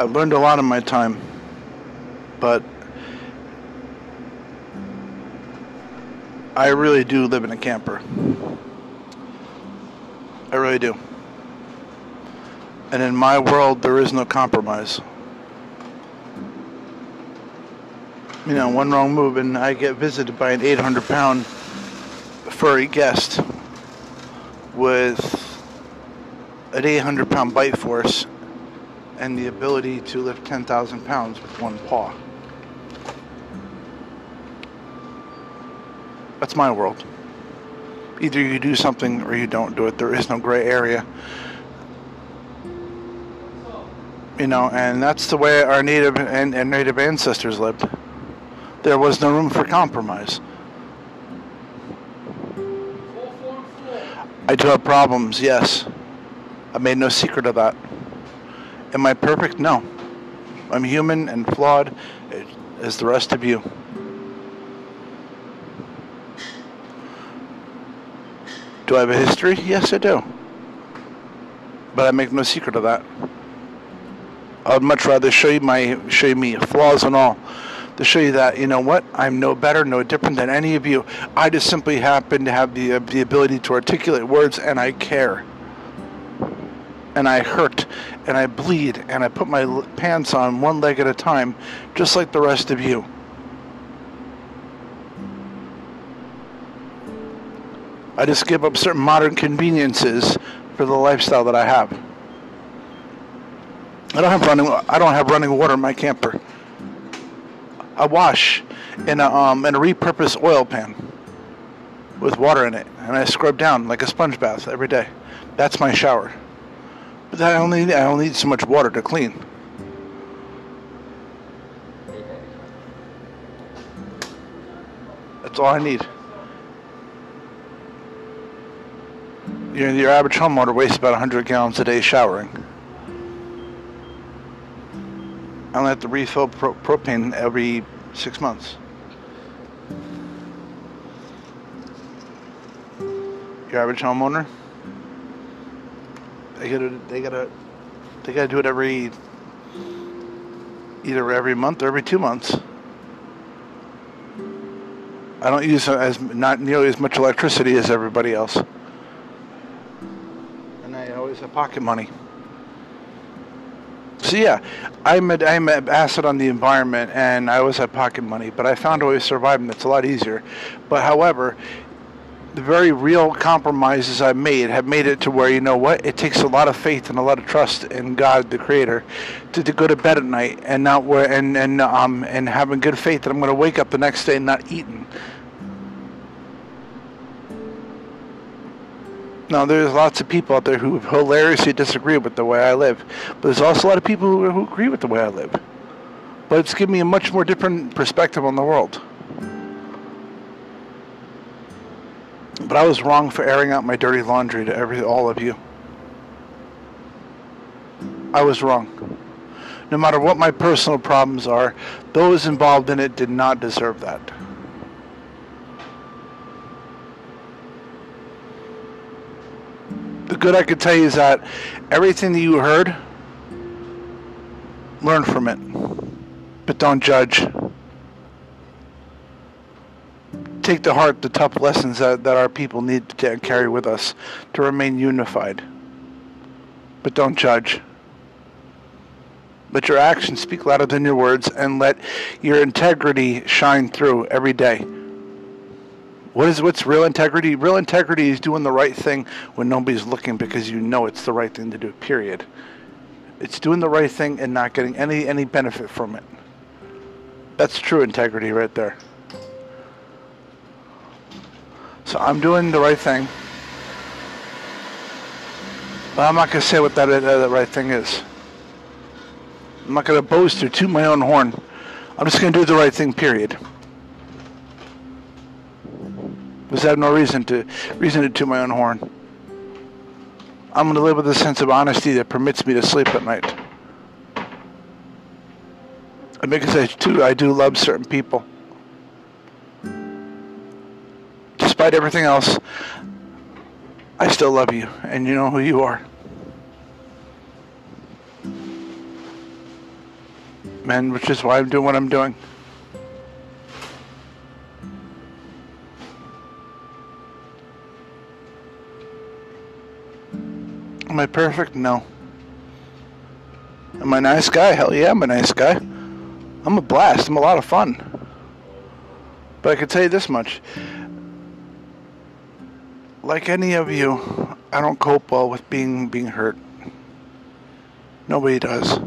I've learned a lot in my time, but I really do live in a camper. I really do. And in my world, there is no compromise. You know, one wrong move, and I get visited by an 800 pound furry guest with an 800 pound bite force and the ability to lift 10,000 pounds with one paw. That's my world. Either you do something or you don't do it. There is no gray area. You know, and that's the way our native and, and native ancestors lived. There was no room for compromise. I do have problems, yes. I made no secret of that. Am I perfect? No. I'm human and flawed as the rest of you. Do I have a history? Yes, I do. But I make no secret of that. I would much rather show you my show you me flaws and all to show you that you know what I'm no better, no different than any of you. I just simply happen to have the uh, the ability to articulate words, and I care, and I hurt, and I bleed, and I put my pants on one leg at a time, just like the rest of you. I just give up certain modern conveniences for the lifestyle that I have. I don't have running. I don't have running water in my camper. I wash in a um, in a repurposed oil pan with water in it, and I scrub down like a sponge bath every day. That's my shower. I only I only need so much water to clean. That's all I need. Your, your average homeowner wastes about 100 gallons a day showering. I only have to refill pro- propane every six months. Your average homeowner, they gotta they gotta they gotta do it every either every month or every two months. I don't use as not nearly as much electricity as everybody else and I always have pocket money. So yeah, I'm a, I'm an asset on the environment, and I always have pocket money. But I found a way of surviving that's a lot easier. But however, the very real compromises I've made have made it to where you know what it takes a lot of faith and a lot of trust in God, the Creator, to, to go to bed at night and not where and and um and having good faith that I'm going to wake up the next day and not eating Now, there's lots of people out there who hilariously disagree with the way I live, but there's also a lot of people who, who agree with the way I live. But it's given me a much more different perspective on the world. But I was wrong for airing out my dirty laundry to every all of you. I was wrong. No matter what my personal problems are, those involved in it did not deserve that. the good I could tell you is that everything that you heard, learn from it, but don't judge. Take to heart the tough lessons that, that our people need to carry with us to remain unified, but don't judge. Let your actions speak louder than your words, and let your integrity shine through every day. What is what's real integrity? Real integrity is doing the right thing when nobody's looking because you know it's the right thing to do. Period. It's doing the right thing and not getting any any benefit from it. That's true integrity right there. So I'm doing the right thing. But I'm not going to say what that, uh, that right thing is. I'm not going to boast or toot my own horn. I'm just going to do the right thing, period. Because I have no reason to reason to toot my own horn. I'm going to live with a sense of honesty that permits me to sleep at night. And because I too, I do love certain people. Despite everything else, I still love you, and you know who you are. man, which is why I'm doing what I'm doing. Am I perfect? No. Am I a nice guy? Hell yeah, I'm a nice guy. I'm a blast. I'm a lot of fun. But I can tell you this much. Like any of you, I don't cope well with being being hurt. Nobody does.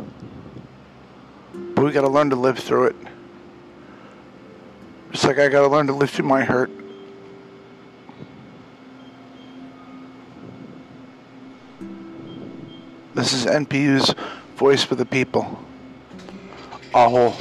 But we gotta learn to live through it. Just like I gotta learn to live through my hurt. This is NPU's Voice for the People. Aho.